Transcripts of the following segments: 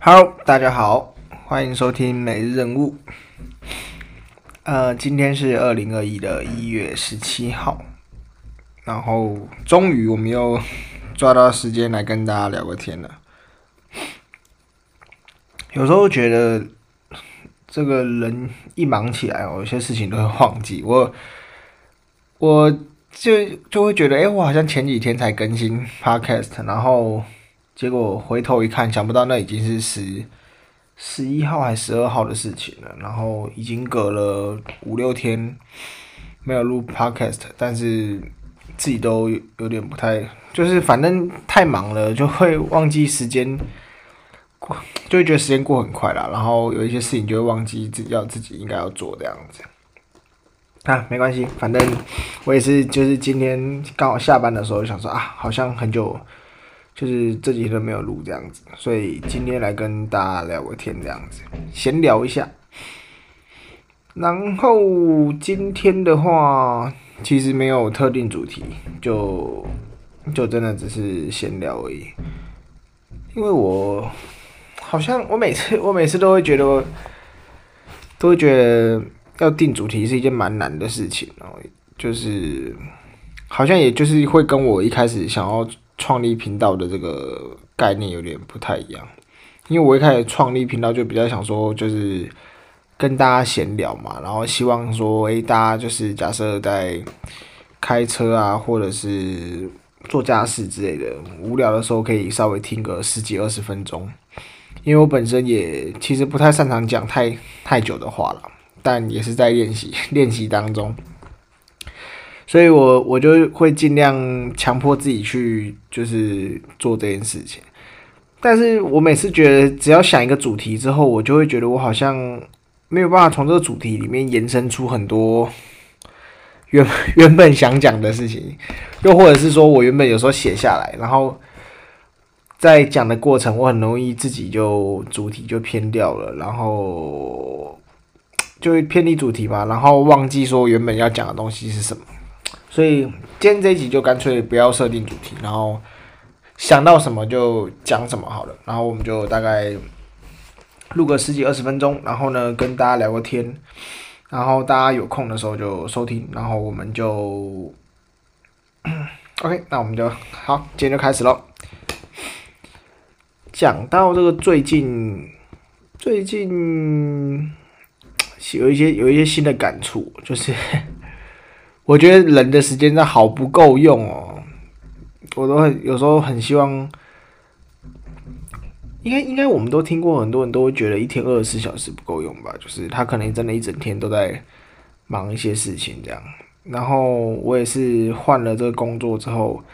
Hello，大家好，欢迎收听每日任务。呃，今天是二零二一的一月十七号，然后终于我们又抓到时间来跟大家聊个天了。有时候觉得这个人一忙起来，有些事情都会忘记我，我就就会觉得，哎，我好像前几天才更新 Podcast，然后。结果回头一看，想不到那已经是十十一号还是十二号的事情了。然后已经隔了五六天没有录 podcast，但是自己都有点不太，就是反正太忙了，就会忘记时间过，就会觉得时间过很快啦。然后有一些事情就会忘记自己要自己应该要做这样子。啊，没关系，反正我也是，就是今天刚好下班的时候想说啊，好像很久。就是这几天都没有录这样子，所以今天来跟大家聊个天这样子，闲聊一下。然后今天的话，其实没有特定主题，就就真的只是闲聊而已。因为我好像我每次我每次都会觉得，都会觉得要定主题是一件蛮难的事情哦，就是好像也就是会跟我一开始想要。创立频道的这个概念有点不太一样，因为我一开始创立频道就比较想说，就是跟大家闲聊嘛，然后希望说，诶，大家就是假设在开车啊，或者是做家事之类的，无聊的时候可以稍微听个十几二十分钟，因为我本身也其实不太擅长讲太太久的话了，但也是在练习练习当中。所以我我就会尽量强迫自己去，就是做这件事情。但是我每次觉得，只要想一个主题之后，我就会觉得我好像没有办法从这个主题里面延伸出很多原 原本想讲的事情，又或者是说我原本有时候写下来，然后在讲的过程，我很容易自己就主题就偏掉了，然后就会偏离主题吧，然后忘记说原本要讲的东西是什么。所以今天这一集就干脆不要设定主题，然后想到什么就讲什么好了。然后我们就大概录个十几二十分钟，然后呢跟大家聊个天，然后大家有空的时候就收听，然后我们就 OK，那我们就好，今天就开始喽。讲到这个最近，最近有一些有一些新的感触，就是。我觉得人的时间真的好不够用哦，我都很有时候很希望，应该应该我们都听过，很多人都会觉得一天二十四小时不够用吧，就是他可能真的一整天都在忙一些事情这样。然后我也是换了这个工作之后，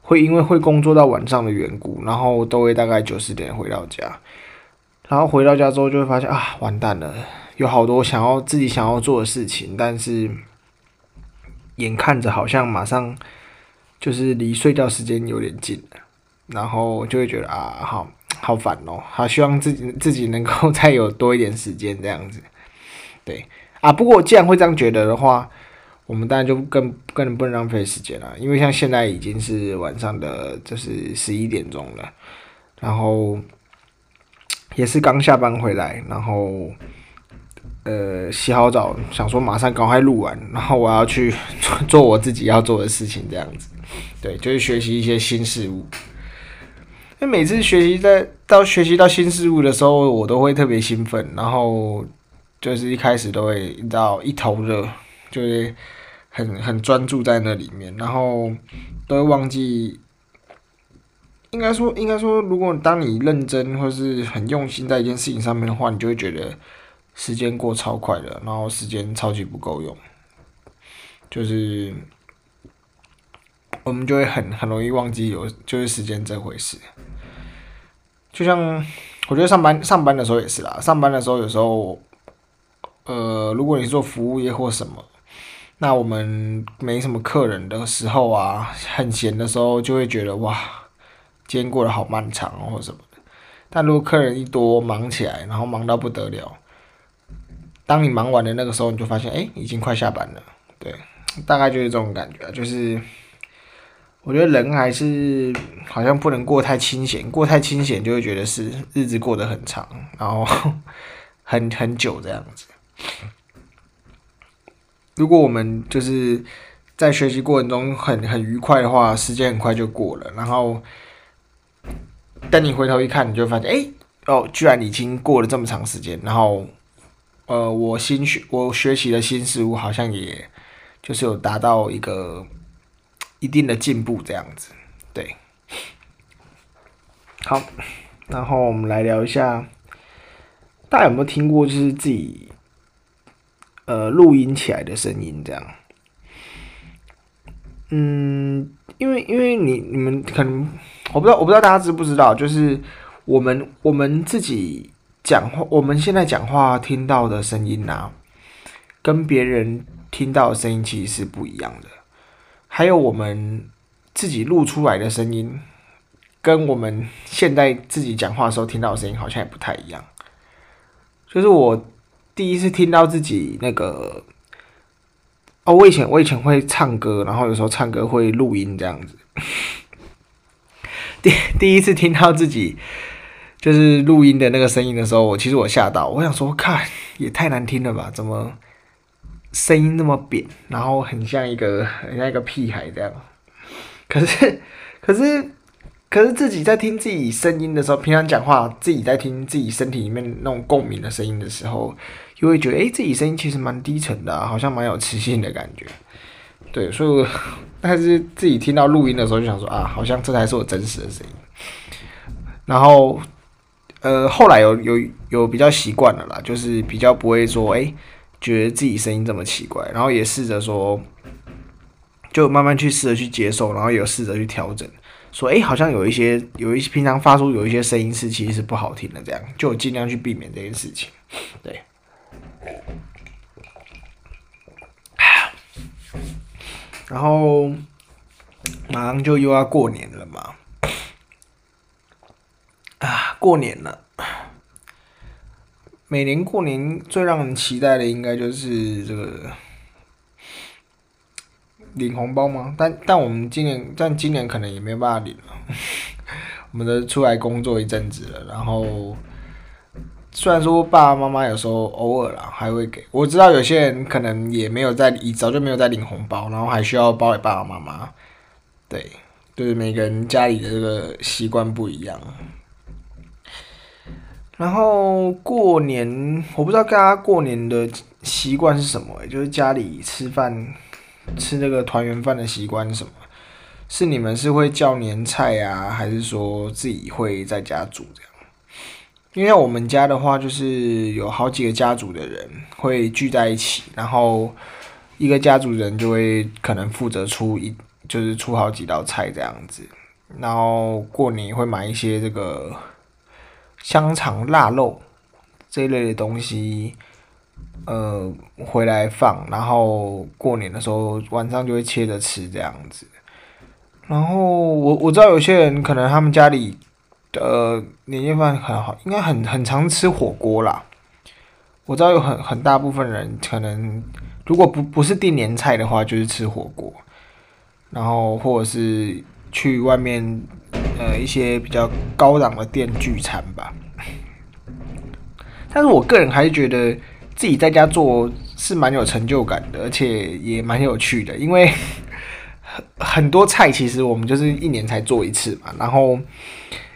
会因为会工作到晚上的缘故，然后都会大概九十点回到家，然后回到家之后就会发现啊，完蛋了，有好多想要自己想要做的事情，但是。眼看着好像马上就是离睡觉时间有点近了，然后就会觉得啊，好好烦哦，好希望自己自己能够再有多一点时间这样子，对啊。不过既然会这样觉得的话，我们当然就更更不能浪费时间了，因为像现在已经是晚上的就是十一点钟了，然后也是刚下班回来，然后。呃，洗好澡，想说马上赶快录完，然后我要去 做我自己要做的事情，这样子，对，就是学习一些新事物。那每次学习在到学习到新事物的时候，我都会特别兴奋，然后就是一开始都会到一头热，就是很很专注在那里面，然后都会忘记。应该说，应该说，如果当你认真或是很用心在一件事情上面的话，你就会觉得。时间过超快的，然后时间超级不够用，就是我们就会很很容易忘记有就是时间这回事。就像我觉得上班上班的时候也是啦，上班的时候有时候，呃，如果你是做服务业或什么，那我们没什么客人的时候啊，很闲的时候，就会觉得哇，今天过得好漫长哦或什么的。但如果客人一多，忙起来，然后忙到不得了。当你忙完的那个时候，你就发现，哎、已经快下班了。对，大概就是这种感觉，就是我觉得人还是好像不能过太清闲，过太清闲就会觉得是日子过得很长，然后 很很久这样子。如果我们就是在学习过程中很很愉快的话，时间很快就过了。然后等你回头一看，你就发现，哎、哦，居然已经过了这么长时间。然后，呃，我新学我学习的新事物，好像也就是有达到一个一定的进步，这样子。对，好，然后我们来聊一下，大家有没有听过，就是自己。呃，录音起来的声音这样，嗯，因为因为你你们可能我不知道我不知道大家知不知道，就是我们我们自己讲话，我们现在讲话听到的声音呐、啊，跟别人听到的声音其实是不一样的。还有我们自己录出来的声音，跟我们现在自己讲话的时候听到的声音好像也不太一样。就是我。第一次听到自己那个哦，我以前我以前会唱歌，然后有时候唱歌会录音这样子。第第一次听到自己就是录音的那个声音的时候，我其实我吓到，我想说，看也太难听了吧？怎么声音那么扁，然后很像一个很像一个屁孩这样？可是可是可是自己在听自己声音的时候，平常讲话自己在听自己身体里面那种共鸣的声音的时候。就会觉得，诶，自己声音其实蛮低沉的，好像蛮有磁性的感觉。对，所以，但是自己听到录音的时候，就想说啊，好像这才是我真实的声音。然后，呃，后来有有有比较习惯了啦，就是比较不会说，诶，觉得自己声音这么奇怪。然后也试着说，就慢慢去试着去接受，然后有试着去调整，说，诶，好像有一些有一些平常发出有一些声音是其实是不好听的，这样就尽量去避免这件事情。对。然后马上就又要过年了嘛，过年了！每年过年最让人期待的应该就是这个领红包吗？但但我们今年，但今年可能也没有办法领了。我们都出来工作一阵子了，然后。虽然说爸爸妈妈有时候偶尔啦还会给，我知道有些人可能也没有在，早就没有在领红包，然后还需要包给爸爸妈妈。对，就是每个人家里的这个习惯不一样。然后过年，我不知道大家过年的习惯是什么，欸，就是家里吃饭吃那个团圆饭的习惯是什么？是你们是会叫年菜啊，还是说自己会在家煮这样？因为我们家的话，就是有好几个家族的人会聚在一起，然后一个家族人就会可能负责出一，就是出好几道菜这样子。然后过年会买一些这个香肠、腊肉这一类的东西，呃，回来放，然后过年的时候晚上就会切着吃这样子。然后我我知道有些人可能他们家里。的，年夜饭很好，应该很很常吃火锅啦。我知道有很很大部分人可能，如果不不是订年菜的话，就是吃火锅，然后或者是去外面呃一些比较高档的店聚餐吧。但是我个人还是觉得自己在家做是蛮有成就感的，而且也蛮有趣的，因为很很多菜其实我们就是一年才做一次嘛，然后。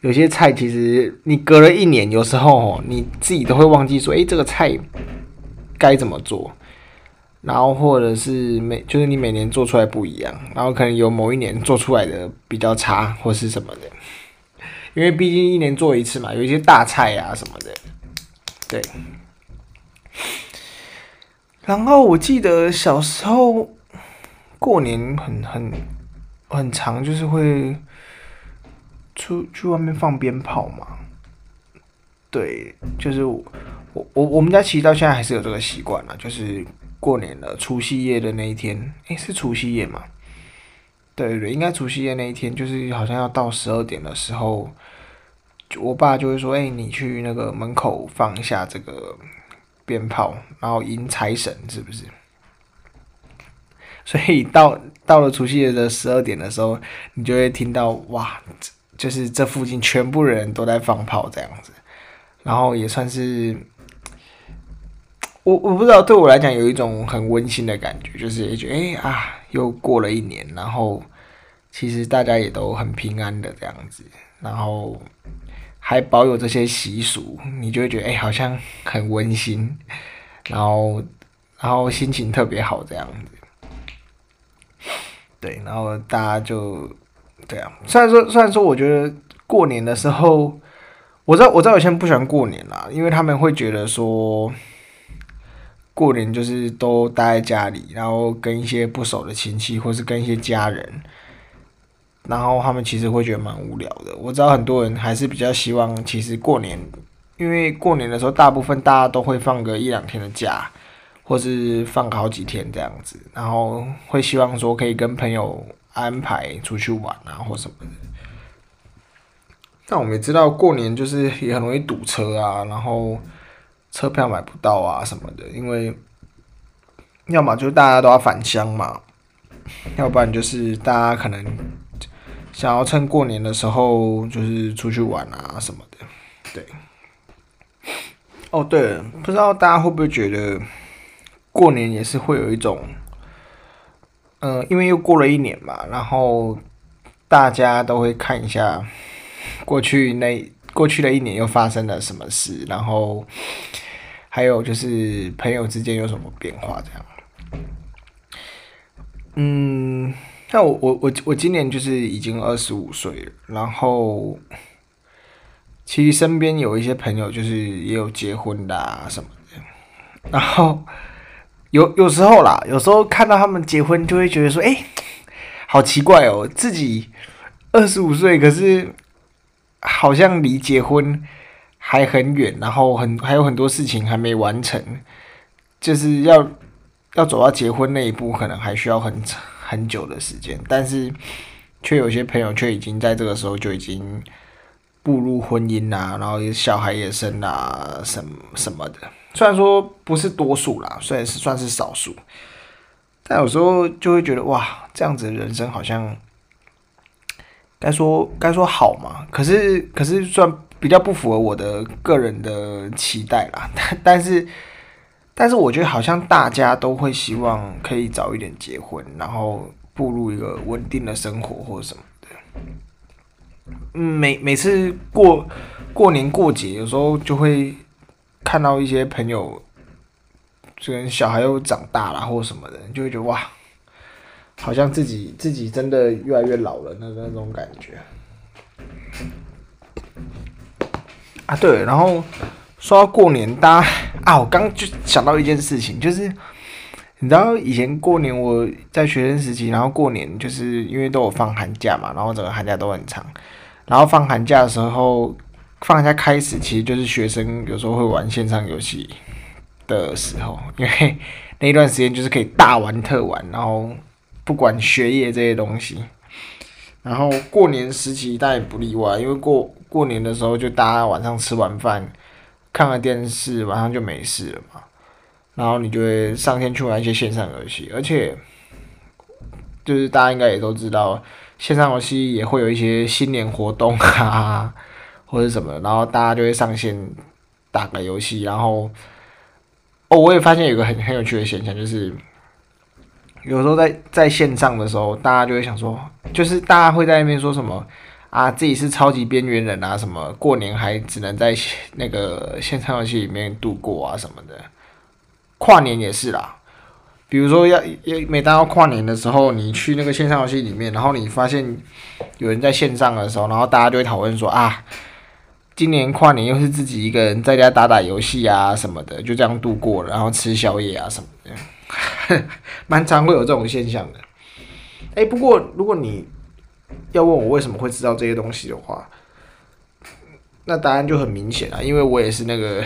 有些菜其实你隔了一年，有时候你自己都会忘记说，诶，这个菜该怎么做，然后或者是每就是你每年做出来不一样，然后可能有某一年做出来的比较差或是什么的，因为毕竟一年做一次嘛，有一些大菜啊什么的，对。然后我记得小时候过年很很很长，就是会。出去外面放鞭炮嘛？对，就是我我我们家其实到现在还是有这个习惯了，就是过年了，除夕夜的那一天，诶，是除夕夜嘛？对对对，应该除夕夜那一天，就是好像要到十二点的时候，我爸就会说：“诶，你去那个门口放一下这个鞭炮，然后迎财神，是不是？” 所以到到了除夕夜的十二点的时候，你就会听到哇，就是这附近全部人都在放炮这样子，然后也算是我我不知道，对我来讲有一种很温馨的感觉，就是也觉得哎、啊，又过了一年，然后其实大家也都很平安的这样子，然后还保有这些习俗，你就会觉得哎、好像很温馨，然后然后心情特别好这样子。对，然后大家就这样。虽然说，虽然说，我觉得过年的时候，我知道，我知道有些人不喜欢过年啦，因为他们会觉得说，过年就是都待在家里，然后跟一些不熟的亲戚，或是跟一些家人，然后他们其实会觉得蛮无聊的。我知道很多人还是比较希望，其实过年，因为过年的时候，大部分大家都会放个一两天的假。或是放好几天这样子，然后会希望说可以跟朋友安排出去玩啊，或什么的。但我们也知道过年就是也很容易堵车啊，然后车票买不到啊什么的，因为 要么就是大家都要返乡嘛，要不然就是大家可能想要趁过年的时候就是出去玩啊什么的。对。哦，对，不知道大家会不会觉得？过年也是会有一种，嗯、因为又过了一年嘛，然后大家都会看一下 过去那过去的一年又发生了什么事，然后还有就是朋友之间有什么变化这样。嗯，像我我我我今年就是已经二十五岁了，然后其实身边有一些朋友就是也有结婚的什么的，然后。有有时候啦，有时候看到他们结婚，就会觉得说，哎，好奇怪哦，自己二十五岁，可是好像离结婚还很远，然后很还有很多事情还没完成，就是要要走到结婚那一步，可能还需要很很久的时间，但是却有些朋友却已经在这个时候就已经步入婚姻啦，然后小孩也生啦，什么什么的。虽然说不是多数啦，虽然是算是少数，但有时候就会觉得哇，这样子的人生好像该说该说好嘛？可是可是算比较不符合我的个人的期待啦。但但是但是我觉得好像大家都会希望可以早一点结婚，然后步入一个稳定的生活或者什么的。嗯，每每次过过年过节，有时候就会。看到一些朋友，虽然小孩又长大了或什么的，就会觉得哇，好像自己自己真的越来越老了那那种感觉。啊，对，然后说到过年，大家啊，我刚就想到一件事情，就是你知道以前过年我在学生时期，然后过年就是因为都有放寒假嘛，然后整个寒假都很长，然后放寒假的时候。放假开始，其实就是学生有时候会玩线上游戏的时候，因为 那一段时间就是可以大玩特玩，然后不管学业这些东西。然后过年时期当然也不例外，因为过过年的时候就大家晚上吃完饭，看个电视，晚上就没事了嘛。然后你就会上线去玩一些线上游戏，而且就是大家应该也都知道，线上游戏也会有一些新年活动啊。或者什么，然后大家就会上线打个游戏，然后哦，我也发现有个很很有趣的现象，就是有时候在在线上的时候，大家就会想说，就是大家会在那边说什么啊，自己是超级边缘人啊，什么过年还只能在那个线上游戏里面度过啊什么的，跨年也是啦。比如说要要每当要跨年的时候，你去那个线上游戏里面，然后你发现有人在线上的时候，然后大家就会讨论说啊。今年跨年又是自己一个人在家打打游戏啊什么的，就这样度过了，然后吃宵夜啊什么的，蛮常会有这种现象的。哎、不过如果你要问我为什么会知道这些东西的话，那答案就很明显了，因为我也是那个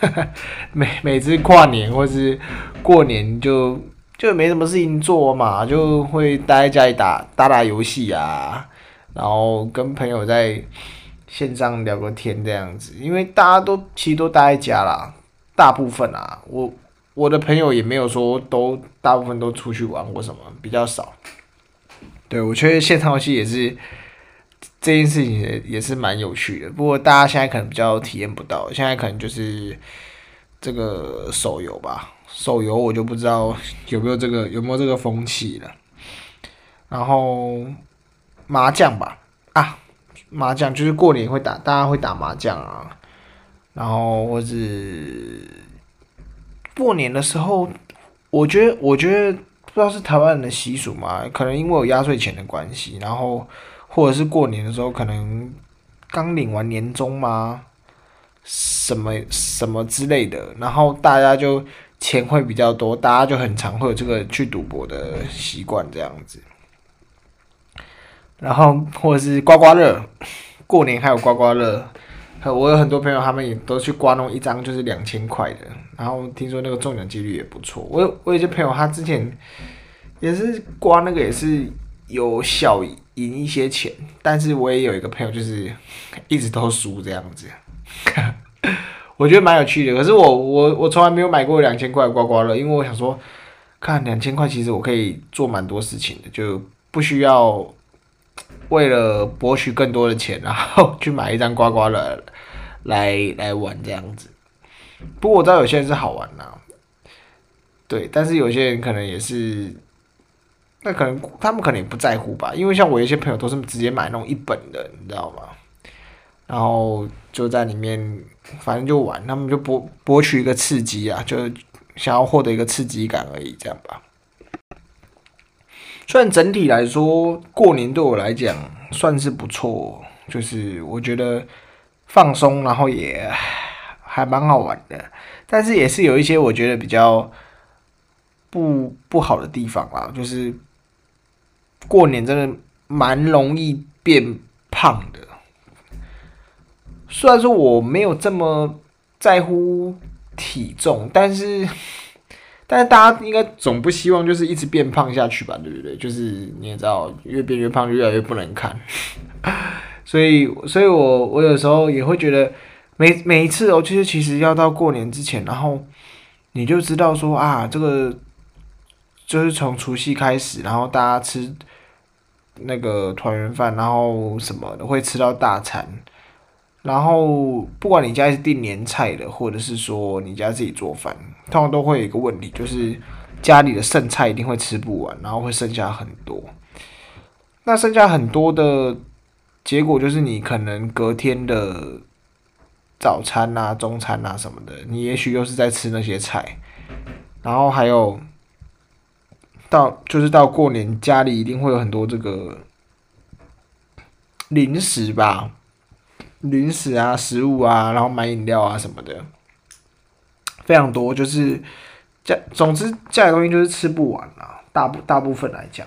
每每次跨年或是过年就就没什么事情做嘛，就会待在家里打打打游戏啊，然后跟朋友在。线上聊个天这样子，因为大家都其实都待在家啦，大部分啊，我我的朋友也没有说都大部分都出去玩或什么，比较少。对，我觉得线上游戏也是这件事情也也是蛮有趣的，不过大家现在可能比较体验不到，现在可能就是这个手游吧，手游我就不知道有没有这个有没有这个风气了。然后麻将吧，啊，麻将就是过年会打，大家会打麻将啊，然后或是。过年的时候，我觉得，我觉得不知道是台湾人的习俗嘛，可能因为有压岁钱的关系，然后或者是过年的时候，可能刚领完年终嘛，什么什么之类的，然后大家就钱会比较多，大家就很常会有这个去赌博的习惯这样子，然后或者是刮刮乐，过年还有刮刮乐。我有很多朋友，他们也都去刮弄一张就是两千块的，然后听说那个中奖几率也不错。我有我有些朋友，他之前也是刮那个，也是有小赢一些钱，但是我也有一个朋友，就是一直都输这样子。我觉得蛮有趣的，可是我我我从来没有买过两千块刮刮乐，因为我想说，看两千块其实我可以做蛮多事情的，就不需要为了博取更多的钱，然后去买一张刮刮乐。来来玩这样子，不过我知道有些人是好玩呐，对，但是有些人可能也是，那可能他们可能也不在乎吧，因为像我有些朋友都是直接买那种一本的，你知道吗？然后就在里面，反正就玩，他们就博博取一个刺激啊，就想要获得一个刺激感而已，这样吧。虽然整体来说，过年对我来讲算是不错，就是我觉得。放松，然后也还蛮好玩的，但是也是有一些我觉得比较不不好的地方啦，就是过年真的蛮容易变胖的。虽然说我没有这么在乎体重，但是但是大家应该总不希望就是一直变胖下去吧，对不对？就是你也知道，越变越胖，越来越不能看。所以，所以我我有时候也会觉得每，每一次哦，就是其实要到过年之前，然后你就知道说啊，这个就是从除夕开始，然后大家吃那个团圆饭，然后什么的会吃到大餐，然后不管你家是订年菜的，或者是说你家自己做饭，通常都会有一个问题，就是家里的剩菜一定会吃不完，然后会剩下很多。那剩下很多的。结果就是你可能隔天的早餐啊、中餐啊什么的，你也许又是在吃那些菜，然后还有到就是到过年家里一定会有很多这个零食吧，零食啊、食物啊，然后买饮料啊什么的，非常多，就是家总之家里东西就是吃不完啊，大部大部分来讲，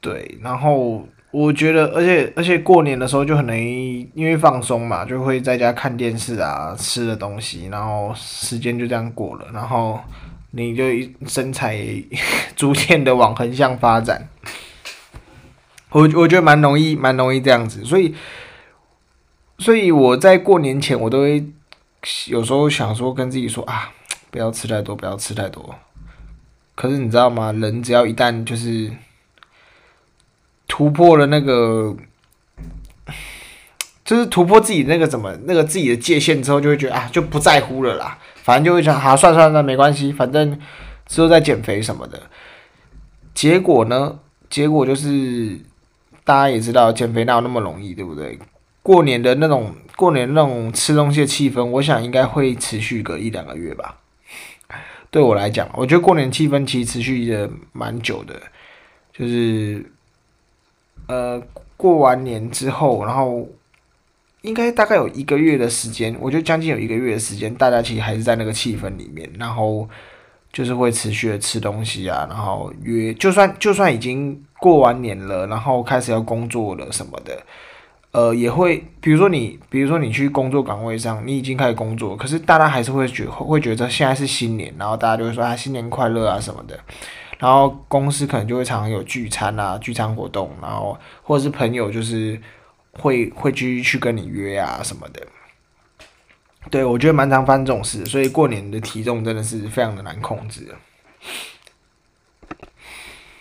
对，然后。我觉得，而且而且过年的时候就很容易，因为放松嘛，就会在家看电视啊，吃的东西，然后时间就这样过了，然后你就身材 逐渐的往横向发展。我我觉得蛮容易，蛮容易这样子，所以所以我在过年前，我都会有时候想说跟自己说啊，不要吃太多，不要吃太多。可是你知道吗？人只要一旦就是。突破了那个，就是突破自己那个怎么那个自己的界限之后，就会觉得啊，就不在乎了啦。反正就会想，啊，算算算，没关系，反正之后再减肥什么的。结果呢？结果就是大家也知道，减肥哪有那么容易，对不对？过年的那种过年那种吃东西的气氛，我想应该会持续个一两个月吧。对我来讲，我觉得过年气氛其实持续的蛮久的，就是。呃，过完年之后，然后应该大概有一个月的时间，我觉得将近有一个月的时间，大家其实还是在那个气氛里面，然后就是会持续的吃东西啊，然后约，就算就算已经过完年了，然后开始要工作了什么的，呃，也会，比如说你，比如说你去工作岗位上，你已经开始工作，可是大家还是会觉会觉得现在是新年，然后大家就会说啊，新年快乐啊什么的。然后公司可能就会常常有聚餐啊、聚餐活动，然后或者是朋友就是会会继续去跟你约啊什么的。对，我觉得蛮常发生这种事，所以过年的体重真的是非常的难控制。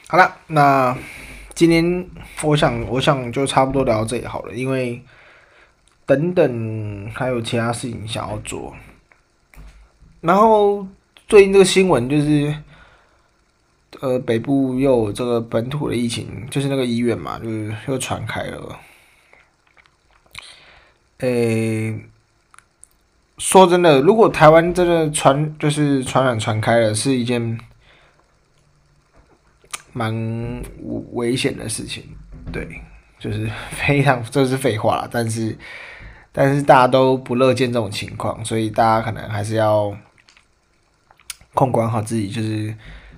好了，那今天我想，我想就差不多聊到这里好了，因为等等还有其他事情想要做。然后最近这个新闻就是，呃，北部又有这个本土的疫情，就是那个医院嘛，就是又传开了。诶、说真的，如果台湾真的传就是传染传开了，是一件。蛮危险的事情，对，就是非常，这是废话了。但是，但是大家都不乐见这种情况，所以大家可能还是要控管好自己，就是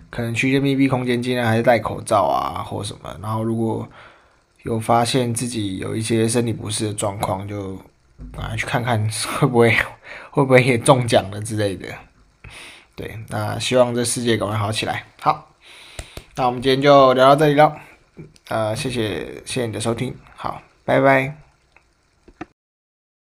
可能去一些密闭空间，尽量还是戴口罩啊，或什么。然后，如果有发现自己有一些身体不适的状况，就啊去看看会不会 会不会也中奖了之类的。对，那希望这世界赶快好起来。好。那我们今天就聊到这里了，呃，谢谢谢谢你的收听，好，拜拜。